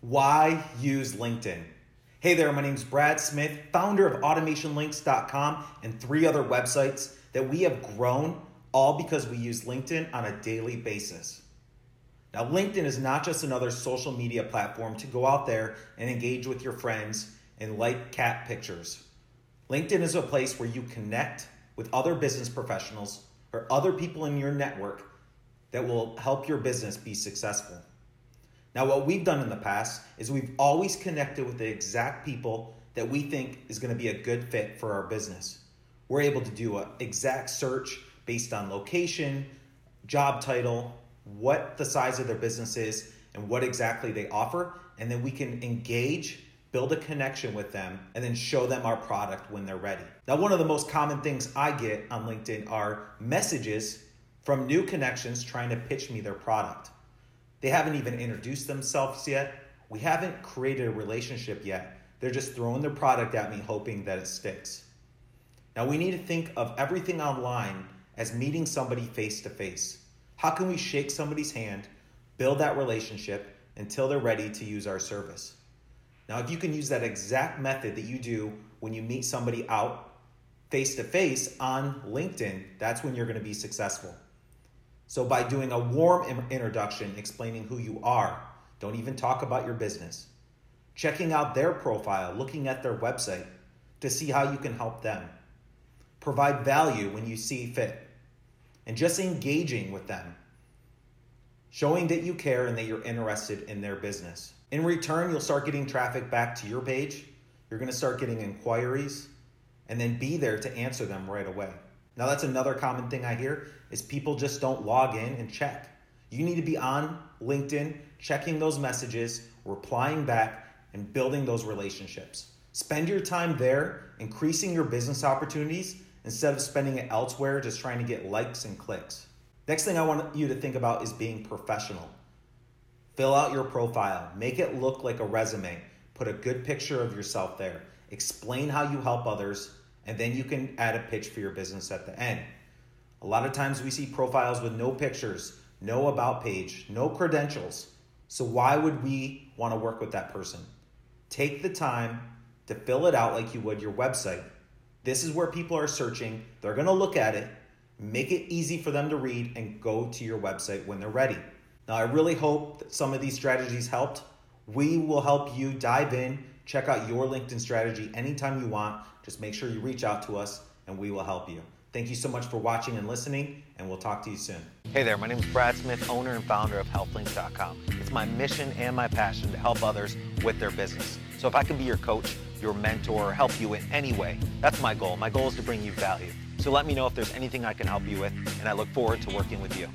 Why use LinkedIn? Hey there, my name is Brad Smith, founder of AutomationLinks.com and three other websites that we have grown all because we use LinkedIn on a daily basis. Now, LinkedIn is not just another social media platform to go out there and engage with your friends and like cat pictures. LinkedIn is a place where you connect with other business professionals or other people in your network that will help your business be successful. Now, what we've done in the past is we've always connected with the exact people that we think is going to be a good fit for our business. We're able to do an exact search based on location, job title, what the size of their business is, and what exactly they offer. And then we can engage, build a connection with them, and then show them our product when they're ready. Now, one of the most common things I get on LinkedIn are messages from new connections trying to pitch me their product. They haven't even introduced themselves yet. We haven't created a relationship yet. They're just throwing their product at me, hoping that it sticks. Now, we need to think of everything online as meeting somebody face to face. How can we shake somebody's hand, build that relationship until they're ready to use our service? Now, if you can use that exact method that you do when you meet somebody out face to face on LinkedIn, that's when you're going to be successful. So, by doing a warm introduction, explaining who you are, don't even talk about your business, checking out their profile, looking at their website to see how you can help them, provide value when you see fit, and just engaging with them, showing that you care and that you're interested in their business. In return, you'll start getting traffic back to your page. You're going to start getting inquiries and then be there to answer them right away. Now that's another common thing I hear is people just don't log in and check. You need to be on LinkedIn, checking those messages, replying back, and building those relationships. Spend your time there, increasing your business opportunities instead of spending it elsewhere just trying to get likes and clicks. Next thing I want you to think about is being professional. Fill out your profile, make it look like a resume, put a good picture of yourself there, explain how you help others, and then you can add a pitch for your business at the end. A lot of times we see profiles with no pictures, no about page, no credentials. So why would we want to work with that person? Take the time to fill it out like you would your website. This is where people are searching. They're going to look at it, make it easy for them to read, and go to your website when they're ready. Now, I really hope that some of these strategies helped. We will help you dive in, check out your LinkedIn strategy anytime you want. Just make sure you reach out to us and we will help you. Thank you so much for watching and listening, and we'll talk to you soon. Hey there, my name is Brad Smith, owner and founder of HealthLinks.com. It's my mission and my passion to help others with their business. So if I can be your coach, your mentor, or help you in any way, that's my goal. My goal is to bring you value. So let me know if there's anything I can help you with, and I look forward to working with you.